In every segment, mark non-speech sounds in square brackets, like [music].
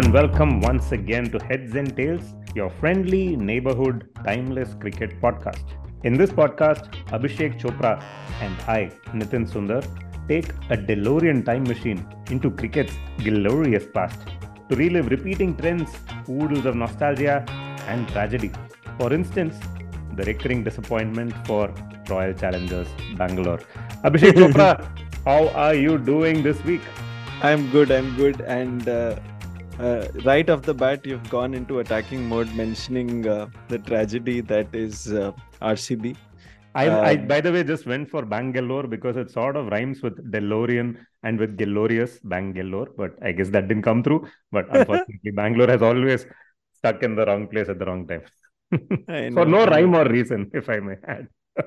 and welcome once again to Heads and Tails, your friendly neighborhood timeless cricket podcast. In this podcast, Abhishek Chopra and I, Nitin Sundar, take a DeLorean time machine into cricket's glorious past to relive repeating trends, oodles of nostalgia, and tragedy. For instance, the recurring disappointment for Royal Challengers Bangalore. Abhishek [laughs] Chopra, how are you doing this week? I'm good. I'm good. And uh, uh, right off the bat, you've gone into attacking mode, mentioning uh, the tragedy that is uh, RCB. I, I, um, by the way, just went for Bangalore because it sort of rhymes with DeLorean and with glorious Bangalore, but I guess that didn't come through. But [laughs] unfortunately, Bangalore has always stuck in the wrong place at the wrong time. [laughs] for no rhyme or reason, if I may add. [laughs]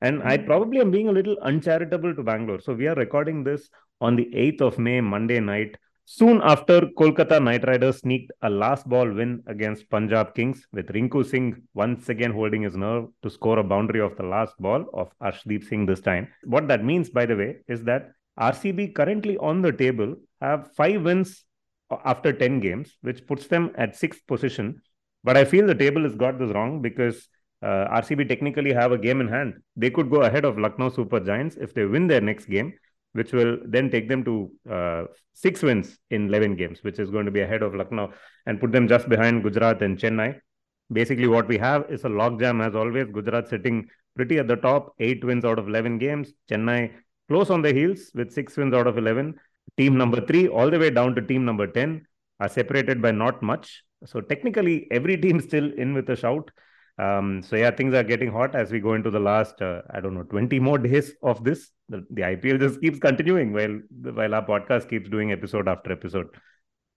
and I hmm. probably am being a little uncharitable to Bangalore. So we are recording this on the 8th of May, Monday night. Soon after, Kolkata Knight Riders sneaked a last ball win against Punjab Kings, with Rinku Singh once again holding his nerve to score a boundary of the last ball of Arshdeep Singh this time. What that means, by the way, is that RCB currently on the table have five wins after 10 games, which puts them at sixth position. But I feel the table has got this wrong because uh, RCB technically have a game in hand. They could go ahead of Lucknow Super Giants if they win their next game which will then take them to uh, six wins in 11 games, which is going to be ahead of Lucknow and put them just behind Gujarat and Chennai. Basically, what we have is a logjam as always. Gujarat sitting pretty at the top, eight wins out of 11 games. Chennai close on the heels with six wins out of 11. Team number three, all the way down to team number 10, are separated by not much. So, technically, every team still in with a shout. Um, so yeah, things are getting hot as we go into the last, uh, I don't know, 20 more days of this. The, the IPL just keeps continuing while while our podcast keeps doing episode after episode.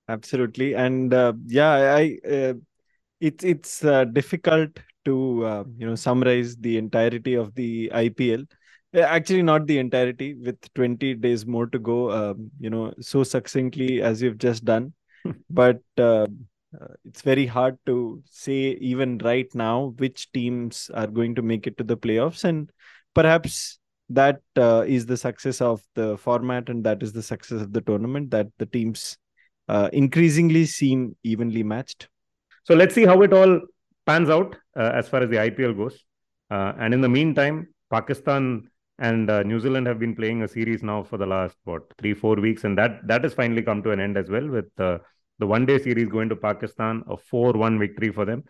Absolutely, and uh, yeah, I uh, it's it's uh, difficult to uh, you know summarize the entirety of the IPL. Uh, actually, not the entirety. With 20 days more to go, um, you know, so succinctly as you've just done. [laughs] but uh, it's very hard to say even right now which teams are going to make it to the playoffs and perhaps that uh, is the success of the format and that is the success of the tournament that the teams uh, increasingly seem evenly matched. So let's see how it all pans out uh, as far as the ipl goes. Uh, and in the meantime pakistan and uh, new zealand have been playing a series now for the last what three four weeks and that that has finally come to an end as well with the one day series going to Pakistan, a 4 1 victory for them.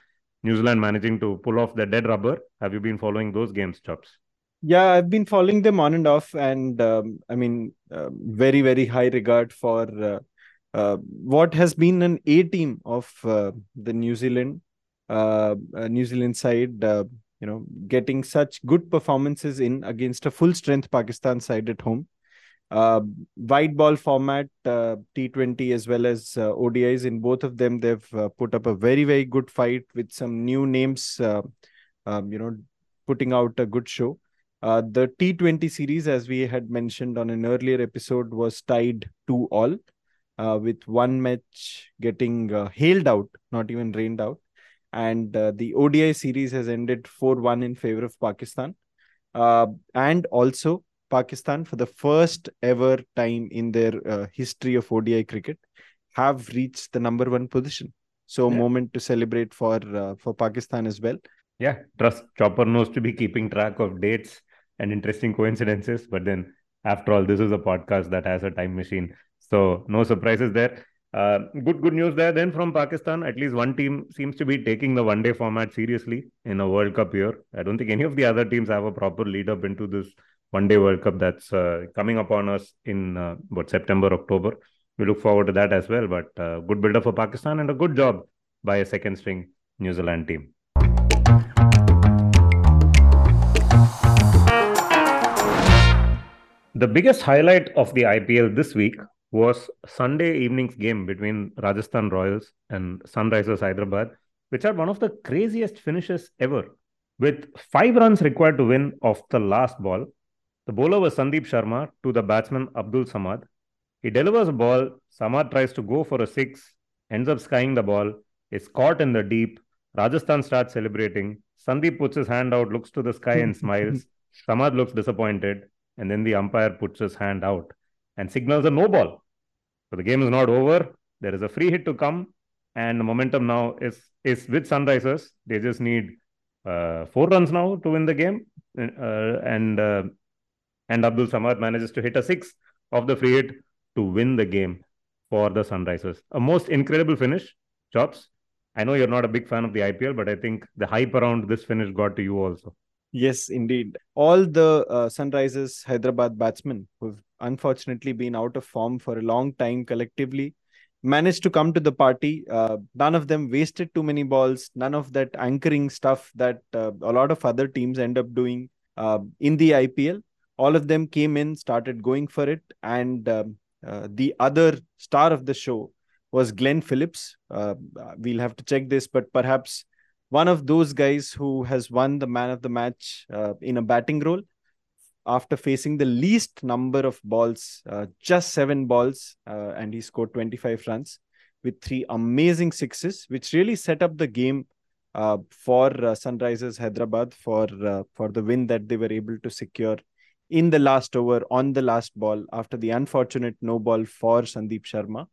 New Zealand managing to pull off the dead rubber. Have you been following those games, Chops? Yeah, I've been following them on and off. And um, I mean, uh, very, very high regard for uh, uh, what has been an A team of uh, the New Zealand. Uh, uh, New Zealand side, you know, getting such good performances in against a full strength Pakistan side at home uh, white ball format, uh, T20 as well as uh, ODIs. In both of them, they've uh, put up a very, very good fight with some new names, uh, um, you know, putting out a good show. Uh, the T20 series, as we had mentioned on an earlier episode, was tied to all, with one match getting hailed out, not even rained out. And the ODI series has ended 4 1 in favor of Pakistan. and also, Pakistan, for the first ever time in their uh, history of ODI cricket, have reached the number one position. So, yeah. moment to celebrate for uh, for Pakistan as well. Yeah, trust Chopper knows to be keeping track of dates and interesting coincidences. But then, after all, this is a podcast that has a time machine, so no surprises there. Uh, good good news there. Then from Pakistan, at least one team seems to be taking the one day format seriously in a World Cup year. I don't think any of the other teams have a proper lead up into this one day World Cup that's uh, coming upon us in uh, what September, October. We look forward to that as well. But uh, good build up for Pakistan and a good job by a second string New Zealand team. The biggest highlight of the IPL this week was Sunday evening's game between Rajasthan Royals and Sunrisers Hyderabad, which had one of the craziest finishes ever. With five runs required to win off the last ball, the bowler was Sandeep Sharma to the batsman Abdul Samad. He delivers a ball. Samad tries to go for a six, ends up skying the ball, is caught in the deep. Rajasthan starts celebrating. Sandeep puts his hand out, looks to the sky and [laughs] smiles. Samad looks disappointed. And then the umpire puts his hand out and signals a no ball. So the game is not over. There is a free hit to come, and the momentum now is is with Sunrisers. They just need uh, four runs now to win the game, uh, and uh, and Abdul Samad manages to hit a six of the free hit to win the game for the Sunrisers. A most incredible finish, Chops. I know you're not a big fan of the IPL, but I think the hype around this finish got to you also. Yes, indeed. All the uh, Sunrisers Hyderabad batsmen who've unfortunately been out of form for a long time collectively managed to come to the party. Uh, none of them wasted too many balls. None of that anchoring stuff that uh, a lot of other teams end up doing uh, in the IPL. All of them came in, started going for it, and um, uh, the other star of the show was Glenn Phillips. Uh, we'll have to check this, but perhaps one of those guys who has won the man of the match uh, in a batting role after facing the least number of balls, uh, just seven balls, uh, and he scored 25 runs with three amazing sixes, which really set up the game uh, for Sunrisers Hyderabad for for the win that they were able to secure in the last over on the last ball after the unfortunate no ball for Sandeep Sharma.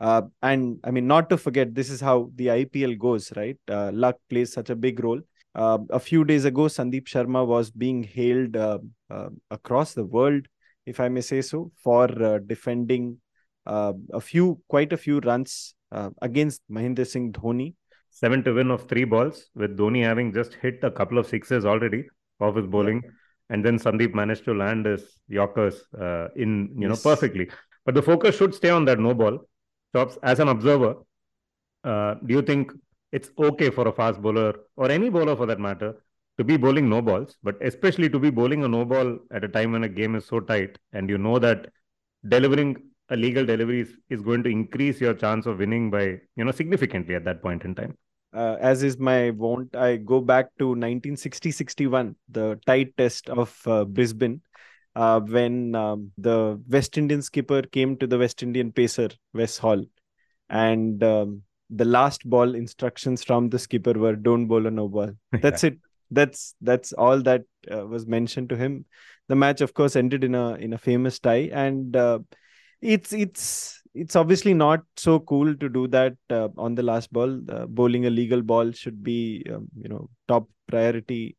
Uh, and I mean, not to forget, this is how the IPL goes, right? Uh, luck plays such a big role. Uh, a few days ago, Sandeep Sharma was being hailed uh, uh, across the world, if I may say so, for uh, defending a few, quite a few runs against Mahendra Singh Dhoni. Seven to win of three balls, with Dhoni having just hit a couple of sixes already of his bowling. Yeah. And then Sandeep managed to land his Yorkers in, you yes. know, perfectly. But the focus should stay on that no ball Chops, as an observer, uh, do you think it's okay for a fast bowler or any bowler for that matter to be bowling no balls, but especially to be bowling a no ball at a time when a game is so tight and you know that delivering a legal delivery is, is going to increase your chance of winning by you know significantly at that point in time. Uh, as is my wont, I go back to 1960-61, the tight test of uh, Brisbane, uh, when um, the West Indian skipper came to the West Indian pacer, Wes Hall. And um, the last ball instructions from the skipper were don't bowl a no ball. [laughs] That's it. That's that's all that uh, was mentioned to him. The match, of course, ended in a in a famous tie, and uh, it's it's it's obviously not so cool to do that uh, on the last ball. bowling a legal ball should be um, you know top priority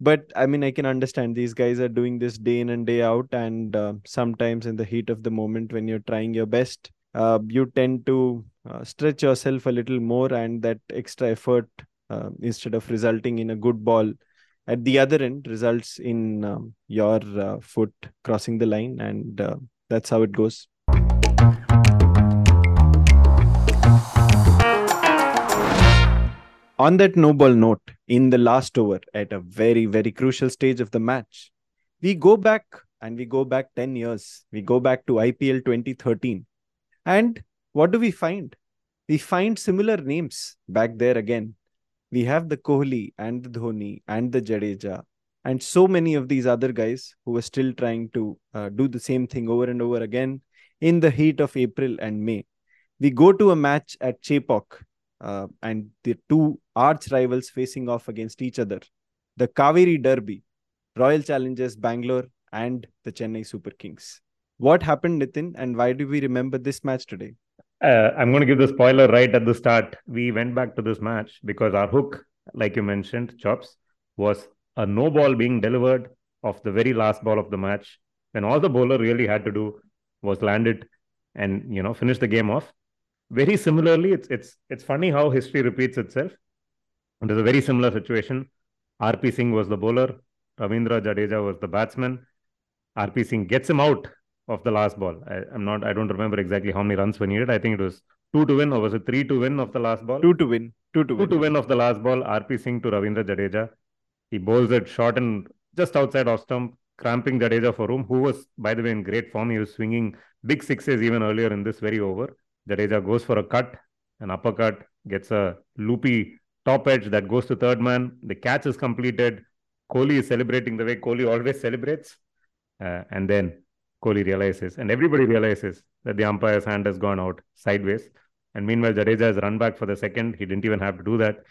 but i mean i can understand these guys are doing this day in and day out and uh, sometimes in the heat of the moment when you're trying your best uh, you tend to uh, stretch yourself a little more and that extra effort uh, instead of resulting in a good ball at the other end results in um, your uh, foot crossing the line and uh, that's how it goes On that noble note, in the last over, at a very, very crucial stage of the match, we go back and we go back 10 years. We go back to IPL 2013. And what do we find? We find similar names back there again. We have the Kohli and the Dhoni and the Jadeja and so many of these other guys who were still trying to uh, do the same thing over and over again in the heat of April and May. We go to a match at Chepauk uh, and the two arch rivals facing off against each other. The Kaveri Derby, Royal Challengers Bangalore, and the Chennai Super Kings. What happened, Nitin, and why do we remember this match today? Uh, I'm going to give the spoiler right at the start. We went back to this match because our hook, like you mentioned, Chops, was a no ball being delivered of the very last ball of the match. And all the bowler really had to do was landed and you know finish the game off very similarly, it's it's it's funny how history repeats itself. And there's a very similar situation. RP Singh was the bowler, Ravindra Jadeja was the batsman. RP Singh gets him out of the last ball. I, am not I don't remember exactly how many runs were needed. I think it was two to win, or was it three to win of the last ball? Two to win. Two to two win. to win of the last ball. RP Singh to Ravindra Jadeja. He bowls it short and just outside off stump, cramping Jadeja for room, who was, by the way, in great form. He was swinging big sixes even earlier in this very over. Jadeja goes for a cut, an uppercut, gets a loopy top edge that goes to third man. The catch is completed. Kohli is celebrating the way Kohli always celebrates. Uh, and then Kohli realizes, and everybody realizes that the umpire's hand has gone out sideways. And meanwhile, Jadeja has run back for the second. He didn't even have to do that.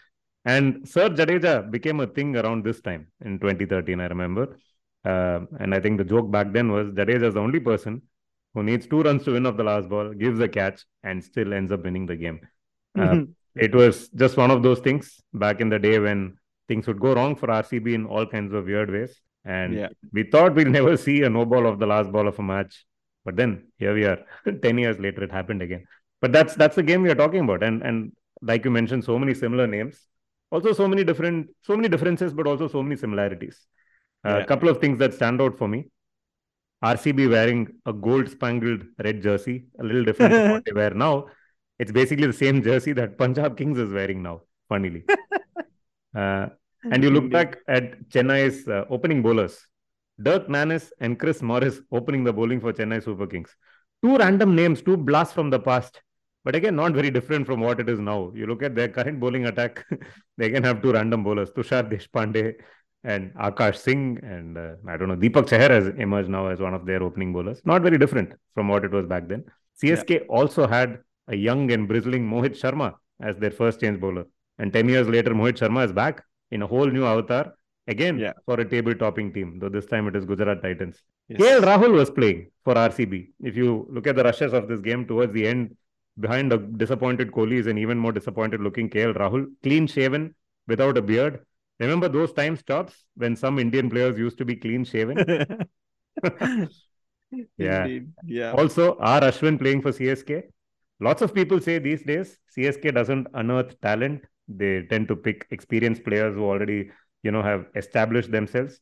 And Sir Jadeja became a thing around this time in 2013, I remember. Uh, and I think the joke back then was Jadeja is the only person who needs two runs to win off the last ball, gives a catch, and still ends up winning the game. Uh, it was just one of those things back in the day when things would go wrong for RCB in all kinds of weird ways. And Yeah. we thought we'll [laughs] never see a no ball of the last ball of a match. But then here we are. [laughs] 10 years later, it happened again. But that's that's the game we are talking about. And and like you mentioned, so many similar names. Also, so many different, so many differences, but also so many similarities. A Yeah. couple of things that stand out for me. RCB wearing a gold spangled red jersey, a little different from what [laughs] they wear now. It's basically the same jersey that Punjab Kings is wearing now, funnily. [laughs] Uh, and you look back at Chennai's uh, opening bowlers, Dirk Nannes and Chris Morris opening the bowling for Chennai Super Kings. Two random names, two blasts from the past, but again, not very different from what it is now. You look at their current bowling attack, [laughs] they again have two random bowlers, Tushar Deshpande and Akash Singh, and uh, I don't know, Deepak Chahar has emerged now as one of their opening bowlers. Not very different from what it was back then. CSK also had a young and bristling Mohit Sharma as their first change bowler. And 10 years later, Mohit Sharma is back in a whole new avatar again Yeah. for a table topping team, though this time it is Gujarat Titans. Yes. KL Rahul was playing for RCB. If you look at the rushes of this game towards the end, behind a disappointed Kohli is an even more disappointed looking KL Rahul, clean shaven, without a beard. Remember those times, Chops, when some Indian players used to be clean shaven? [laughs] [laughs] Yeah. Indeed. Yeah. Also, R. Ashwin playing for CSK. Lots of people say these days CSK doesn't unearth talent. They tend to pick experienced players who already, you know, have established themselves.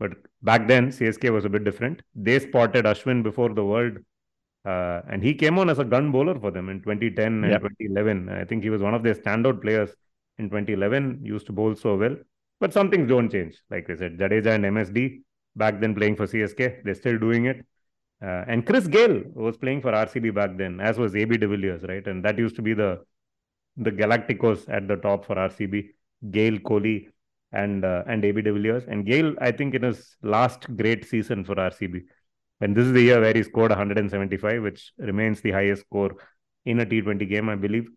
But back then, CSK was a bit different. They spotted Ashwin before the world, uh, and he came on as a gun bowler for them in 2010 and Yep. 2011. I think he was one of their standout players in 2011. Used to bowl so well, but some things don't change. Like I said, Jadeja and MSD back then playing for CSK, they're still doing it. Uh, and Chris Gayle was playing for RCB back then, as was AB de Villiers, right? And that used to be the the Galacticos at the top for RCB. Gayle, Kohli, and uh, and AB de Villiers. And Gayle, I think, in his last great season for RCB, and this is the year where he scored 175, which remains the highest score in a T20 game, I believe.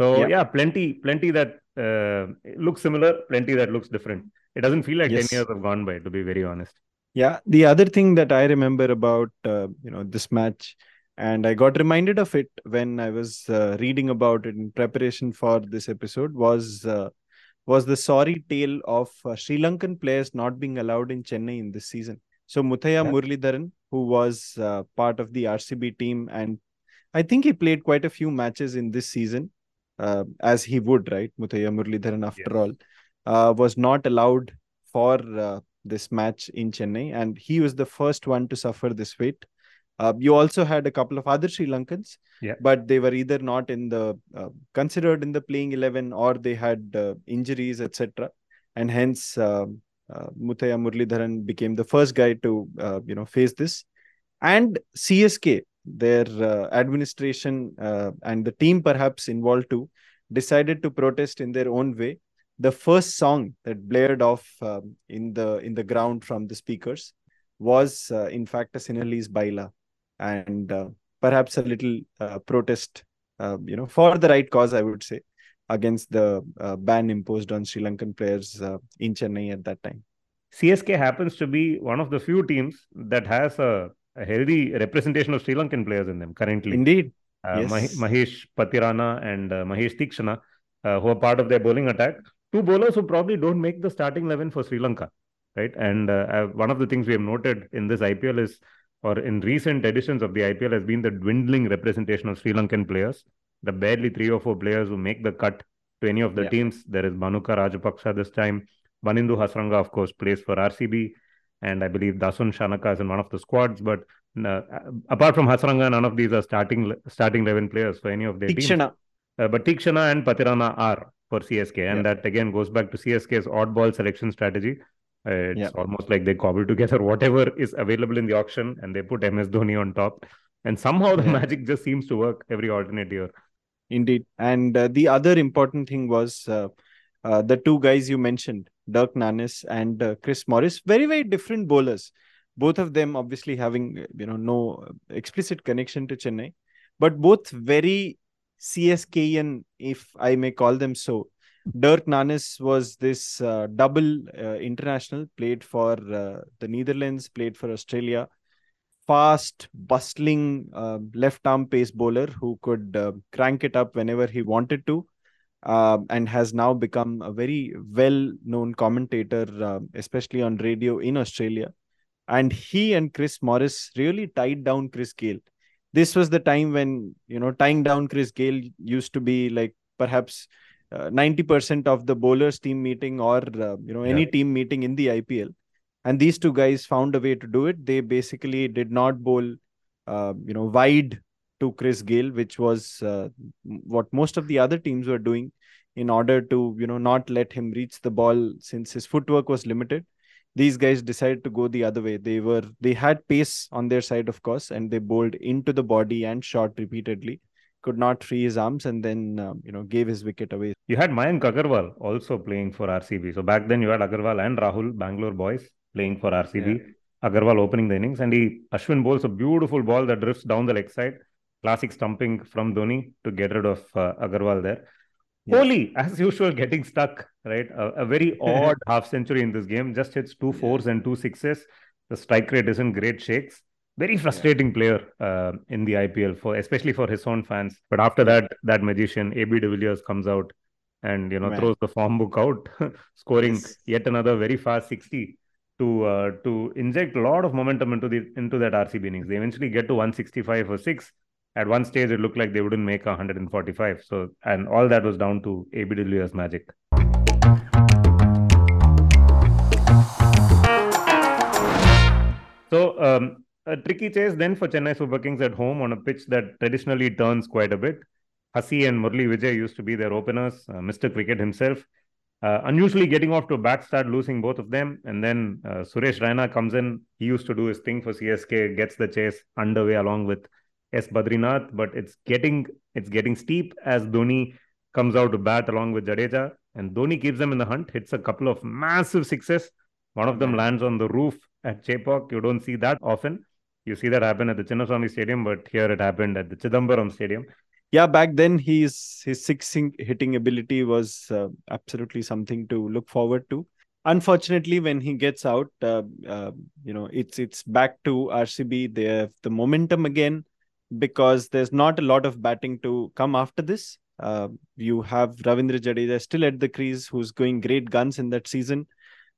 So Yeah. yeah, plenty, plenty that uh, looks similar, plenty that looks different. It doesn't feel like Yes. 10 years have gone by, to be very honest. Yeah, the other thing that I remember about uh, you know this match, and I got reminded of it when I was uh, reading about it in preparation for this episode, was uh, was the sorry tale of uh, Sri Lankan players not being allowed in Chennai in this season. So Muttiah Yeah. Muralitharan, who was uh, part of the RCB team, and I think he played quite a few matches in this season, uh, as he would, right? Muttiah Muralitharan, after Yes. all, uh, was not allowed for uh, this match in Chennai, and he was the first one to suffer this fate. Uh, you also had a couple of other Sri Lankans, Yeah. but they were either not in the uh, considered in the playing eleven or they had uh, injuries, etc. And hence, uh, uh, Muttiah Muralitharan became the first guy to uh, you know face this. And CSK, their uh, administration uh, and the team perhaps involved too, decided to protest in their own way. The first song that blared off um, in the in the ground from the speakers was uh, in fact a Sinhalese baila. And uh, perhaps a little uh, protest uh, you know for the right cause I would say against the ban imposed on Sri Lankan players in Chennai at that time. CSK happens to be one of the few teams that has a, a healthy representation of Sri Lankan players in them currently. indeed Uh, yes. Mah- Mahesh Pathirana and uh, Maheesh Theekshana, uh, who are part of their bowling attack. Two bowlers who probably don't make the starting 11 for Sri Lanka, right? And uh, uh, one of the things we have noted in this IPL is, or in recent editions of the IPL, has been the dwindling representation of Sri Lankan players. The barely three or four players who make the cut to any of the Yeah. teams. There is Bhanuka Rajapaksa this time. Banindu Hasaranga, of course, plays for RCB. And I believe Dasun Shanaka is in one of the squads. But uh, apart from Hasaranga, none of these are starting starting 11 players for any of their teams. Uh, but Theekshana and Pathirana are for CSK. And Yeah. that again goes back to CSK's oddball selection strategy. Uh, it's Yeah. almost like they cobble together whatever is available in the auction and they put MS Dhoni on top. And somehow the Yeah. magic just seems to work every alternate year. Indeed. And uh, the other important thing was uh, uh, the two guys you mentioned, Dirk Nannes and uh, Chris Morris, very, very different bowlers. Both of them obviously having, you know, no explicit connection to Chennai, but both very CSKian, if I may call them so. Dirk Nannes was this uh, double uh, international, played for uh, the Netherlands, played for Australia. fast, bustling uh, left arm pace bowler who could uh, crank it up whenever he wanted to. Uh, and has now become a very well known commentator, uh, especially on radio in Australia. And he and Chris Morris really tied down Chris Gayle. This was the time when, you know, tying down Chris Gayle used to be like perhaps uh, 90% of the bowlers team meeting or, uh, you know, any yeah. team meeting in the IPL and these two guys found a way to do it. They basically did not bowl, uh, you know, wide to Chris Gayle, which was uh, what most of the other teams were doing in order to, you know, not let him reach the ball since his footwork was limited. These guys decided to go the other way. They were they had pace on their side, of course, and they bowled into the body and shot repeatedly. Could not free his arms, and then uh, you know gave his wicket away. You had Mayank Agarwal also playing for RCB. So back then you had Agarwal and Rahul, Bangalore boys playing for RCB. Yeah. Agarwal opening the innings, and he Ashwin bowls a beautiful ball that drifts down the leg side. Classic stumping from Dhoni to get rid of uh, Agarwal there. Yeah. Kohli, as [laughs] usual, getting stuck, right? A, a very [laughs] odd half century in this game. Just hits two fours and two sixes. The strike rate is in great shakes. Very frustrating yeah. player uh, in the IPL for especially for his own fans. But after that, that magician AB de Villiers comes out and you know Man. throws the form book out, [laughs] scoring yes. yet another very fast 60 to uh, to inject a lot of momentum into the into that RCB innings. They eventually get to 165 for six. At one stage, it looked like they wouldn't make 145. So, and all that was down to AB de Villiers' magic. So, um, a tricky chase then for Chennai Super Kings at home on a pitch that traditionally turns quite a bit. Hussey and Murli Vijay used to be their openers. Uh, Mr. Cricket himself uh, unusually getting off to a bad start, losing both of them. And then uh, Suresh Raina comes in. He used to do his thing for CSK, gets the chase underway along with S. Badrinath. But it's getting it's getting steep as Dhoni comes out to bat along with Jadeja. And Dhoni keeps them in the hunt, hits a couple of massive sixes. One of them lands on the roof at Chepauk. You don't see that often. You see that happen at the Chinnaswamy Stadium, but here it happened at the Chidambaram Stadium yeah, back then his his six hitting ability was uh, absolutely something to look forward to. Unfortunately, when he gets out, uh, uh, you know, it's it's back to RCB. They have the momentum again because there's not a lot of batting to come after this. Uh, you have Ravindra Jadeja still at the crease, who's going great guns in that season,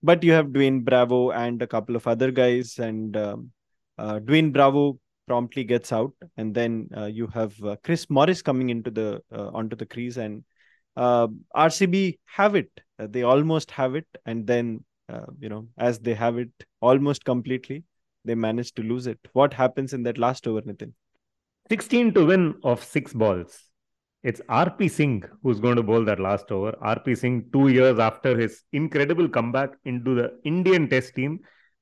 but you have Dwayne Bravo and a couple of other guys, and um, uh, Dwayne Bravo promptly gets out, and then uh, you have uh, Chris Morris coming into the uh, onto the crease, and uh, RCB have it. They almost have it, and then you know as they have it almost completely, they manage to lose it. What happens in that last over, Nitin? Sixteen to win of six balls. It's RP Singh who's going to bowl that last over. RP Singh, two years after his incredible comeback into the Indian Test team,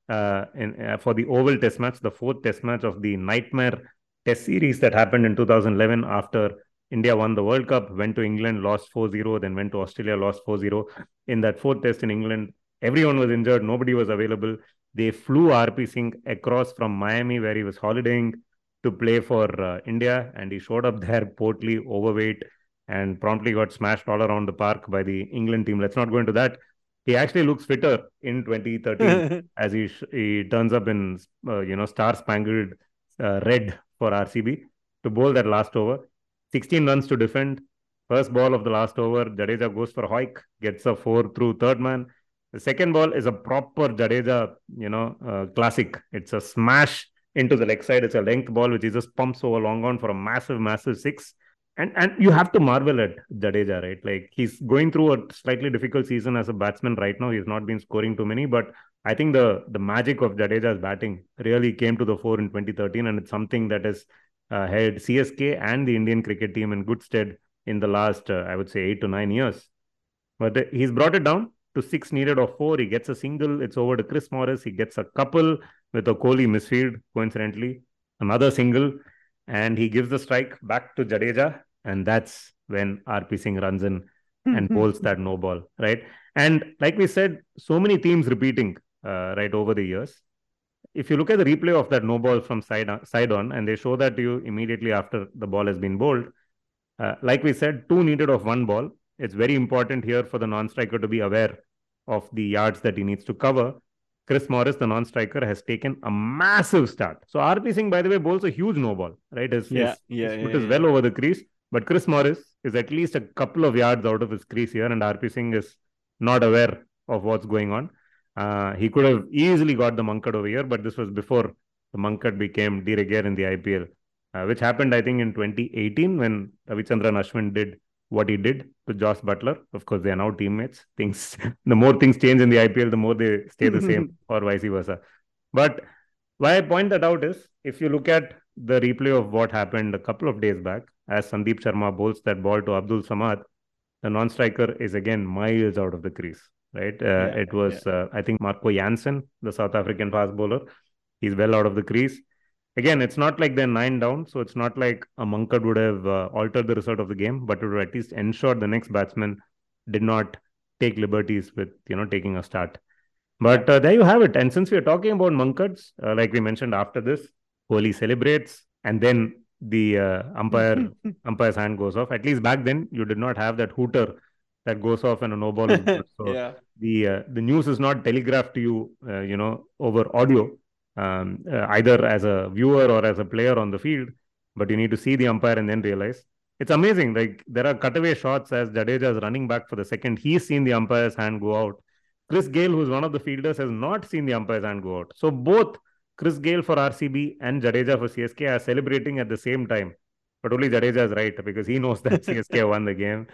uh, in, uh, for the Oval Test match, the fourth Test match of the nightmare Test series that happened in 2011 after India won the World Cup, went to England, lost 4 0, then went to Australia, lost 4 0. In that fourth Test in England, everyone was injured, nobody was available. They flew RP Singh across from Miami, where he was holidaying, to play for uh, India, and he showed up there portly, overweight, and promptly got smashed all around the park by the England team. Let's not go into that he actually looks fitter in 2013 [laughs] as he he turns up in uh, you know star spangled uh, red for RCB to bowl that last over. 16 runs to defend. First ball of the last over, Jadeja goes for Hoik, gets a four through third man. The second ball is a proper Jadeja, you know, uh, classic. It's a smash into the leg side. It's a length ball which he just pumps over long on for a massive, massive six and and you have to marvel at Jadeja, right? Like he's going through a slightly difficult season as a batsman right now. He's not been scoring too many, but I think the the magic of Jadeja's batting really came to the fore in 2013, and it's something that has uh, held CSK and the Indian cricket team in good stead in the last, uh, I would say, eight to nine years. But he's brought it down to six needed of four. He gets a single. It's over to Chris Morris. He gets a couple with a Kohli misfield, coincidentally, another single, and he gives the strike back to Jadeja and that's when RP Singh runs in and [laughs] bowls that no ball, right? And like we said, so many themes repeating uh, right over the years. If you look at the replay of that no ball from side on, side on, and they show that to you immediately after the ball has been bowled, uh, like we said, two needed of one ball. It's very important here for the non-striker to be aware of the yards that he needs to cover. Chris Morris, the non-striker, has taken a massive start. So RP Singh, by the way, bowls a huge no ball, right? His, Yeah, his, yeah, his foot yeah, is yeah. well over the crease. But Chris Morris is at least a couple of yards out of his crease here, and RP Singh is not aware of what's going on. Uh, he could have easily got the Mankad over here, but this was before the Mankad became de rigueur in the IPL, uh, which happened, I think, in 2018 when Ravichandran Ashwin did what he did to Jos Buttler. Of course, they are now teammates. Things, [laughs] the more things change in the IPL, the more they stay the same, or vice versa. But why I point that out is if you look at the replay of what happened a couple of days back, as Sandeep Sharma bowls that ball to Abdul Samad, the non-striker is again miles out of the crease. Right? Uh, Yeah, it was, uh, I think, Marco Jansen, the South African fast bowler. He's well out of the crease. Again, it's not like they're nine down, so it's not like a Mankad would have uh, altered the result of the game, but it would at least ensure the next batsman did not take liberties with you know taking a start. But uh, there you have it. And since we are talking about Mankads, uh, like we mentioned after this, Kohli celebrates, and then the uh, umpire [laughs] umpire's hand goes off. At least back then, you did not have that hooter that goes off and a no ball. [laughs] So yeah. the uh, the news is not telegraphed to you, uh, you know, over audio, um, uh, either as a viewer or as a player on the field. But you need to see the umpire and then realize it's amazing. Like there are cutaway shots as Jadeja is running back for the second. He's seen the umpire's hand go out. Chris Gayle, who's one of the fielders, has not seen the umpire's hand go out. So both Chris Gayle for RCB and Jadeja for CSK are celebrating at the same time. But only Jadeja is right because he knows that [laughs] CSK won the game.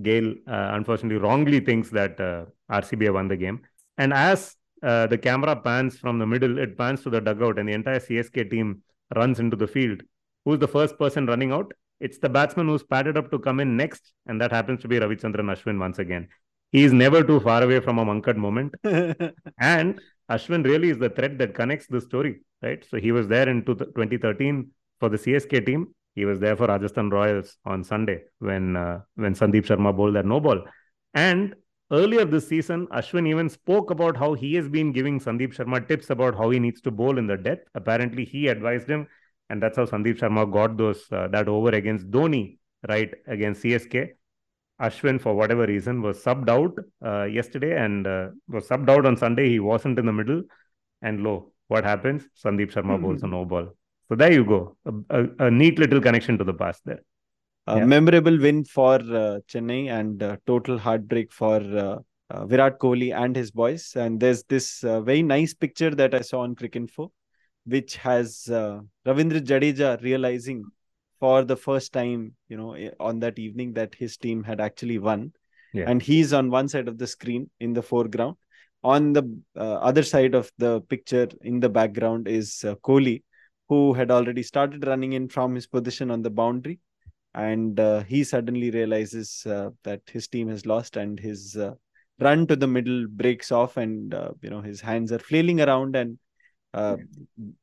Gayle, uh, unfortunately, wrongly thinks that uh, RCB won the game. And as uh, the camera pans from the middle, it pans to the dugout, and the entire CSK team runs into the field. Who's the first person running out? It's the batsman who's padded up to come in next, and that happens to be Ravichandran Ashwin once again. He is never too far away from a Mankad moment. [laughs] And Ashwin really is the thread that connects the story, right? So he was there in 2013 for the CSK team. He was there for Rajasthan Royals on Sunday when uh, when Sandeep Sharma bowled that no ball. And earlier this season, Ashwin even spoke about how he has been giving Sandeep Sharma tips about how he needs to bowl in the death. Apparently, he advised him, and that's how Sandeep Sharma got those uh, that over against Dhoni, right against CSK. Ashwin, for whatever reason, was subbed out uh, yesterday and uh, was subbed out on Sunday. He wasn't in the middle. And lo, what happens? Sandeep Sharma bowls a no ball. So there you go. A, a, a, neat little connection to the past there. A yeah. memorable win for uh, Chennai and uh, total heartbreak for uh, uh, Virat Kohli and his boys. And there's this uh, very nice picture that I saw on Cricinfo, which has uh, Ravindra Jadeja realizing for the first time, you know, on that evening that his team had actually won. Yeah. And he's on one side of the screen in the foreground. On the uh, other side of the picture in the background is uh, Kohli, who had already started running in from his position on the boundary. And uh, he suddenly realizes uh, that his team has lost and his uh, run to the middle breaks off and, uh, you know, his hands are flailing around and uh,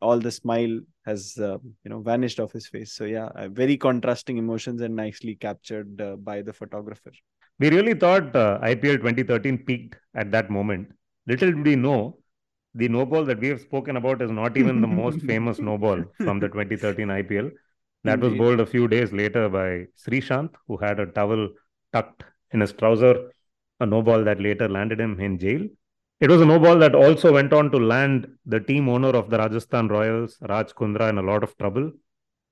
all the smile has uh, you know vanished off his face. So yeah uh, very contrasting emotions and nicely captured uh, by the photographer. We really thought uh, ipl 2013 peaked at that moment. Little did we know the no ball that we have spoken about is not even the most [laughs] famous no ball from the 2013 ipl that Indeed. was bowled a few days later by Sreesanth, who had a towel tucked in his trouser, a no ball that later landed him in jail. It was a no ball that also went on to land the team owner of the Rajasthan Royals, Raj Kundra, in a lot of trouble.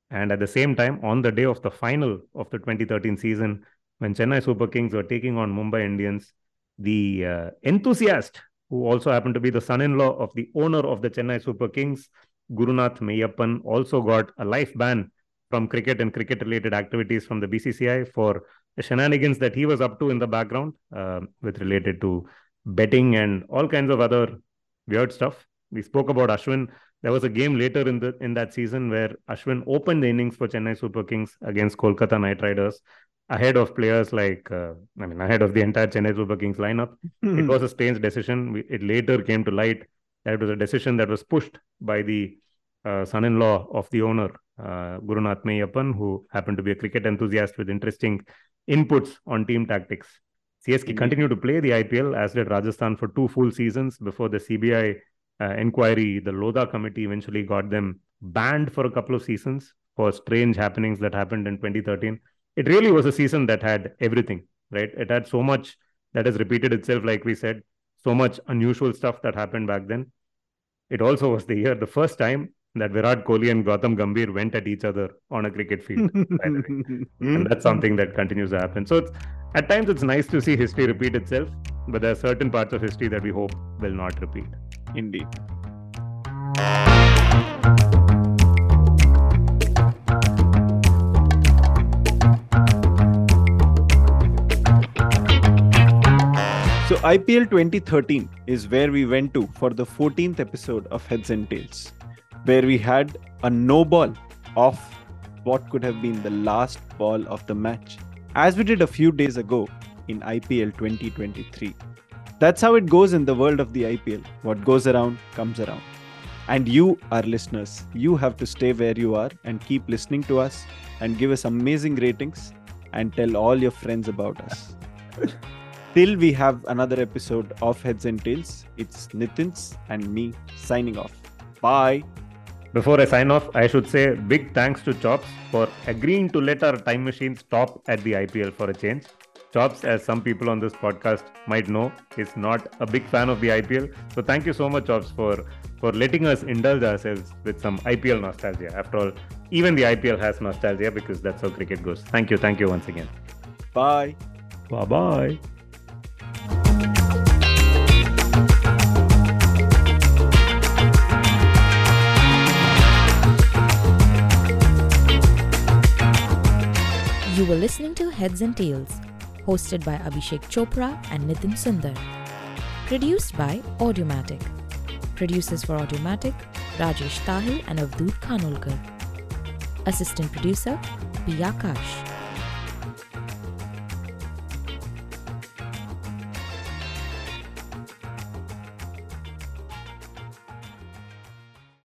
And at the same time, on the day of the final of the 2013 season, when Chennai Super Kings were taking on Mumbai Indians, the uh, enthusiast, who also happened to be the son in law of the owner of the Chennai Super Kings, Gurunath Meyyappan, also got a life ban from cricket and cricket related activities from the BCCI for the shenanigans that he was up to in the background uh, with related to betting and all kinds of other weird stuff. We spoke about Ashwin. There was a game later in the in that season where Ashwin opened the innings for Chennai Super Kings against Kolkata Knight Riders ahead of players like uh, I mean ahead of the entire Chennai Super Kings lineup. it was a strange decision. It later came to light that it was a decision that was pushed by the uh, son-in-law of the owner, uh, Gurunath Meyyappan, who happened to be a cricket enthusiast with interesting inputs on team tactics. CSK Indeed. continued to play the IPL, as did Rajasthan, for two full seasons before the CBI uh, inquiry. The Lodha committee eventually got them banned for a couple of seasons for strange happenings that happened in 2013. It really was a season that had everything, right? It had so much that has repeated itself, like we said, so much unusual stuff that happened back then. It also was the year, the first time that Virat Kohli and Gautam Gambhir went at each other on a cricket field. [laughs] and that's something that continues to happen. So at times it's nice to see history repeat itself, but there are certain parts of history that we hope will not repeat. Indeed. So IPL 2013 is where we went to for the 14th episode of Heads and Tails, where we had a no ball of what could have been the last ball of the match, as we did a few days ago in IPL 2023. That's how it goes in the world of the IPL. What goes around comes around. And you, our listeners, you have to stay where you are and keep listening to us and give us amazing ratings and tell all your friends about us. [laughs] Till we have another episode of Heads and Tails, it's Nitin's and me signing off. Bye. Before I sign off, I should say big thanks to Chops for agreeing to let our time machine stop at the IPL for a change. Chops, as some people on this podcast might know, is not a big fan of the IPL. So thank you so much, Chops, for for letting us indulge ourselves with some IPL nostalgia. After all, even the IPL has nostalgia because that's how cricket goes. Thank you, thank you once again. Bye. Bye bye. You were listening to Heads and Tails, hosted by Abhishek Chopra and Nitin Sundar. Produced by Audiomatic. Producers for Audiomatic, Rajesh Tahil and Avdoot Khanolkar. Assistant producer, P. Akash.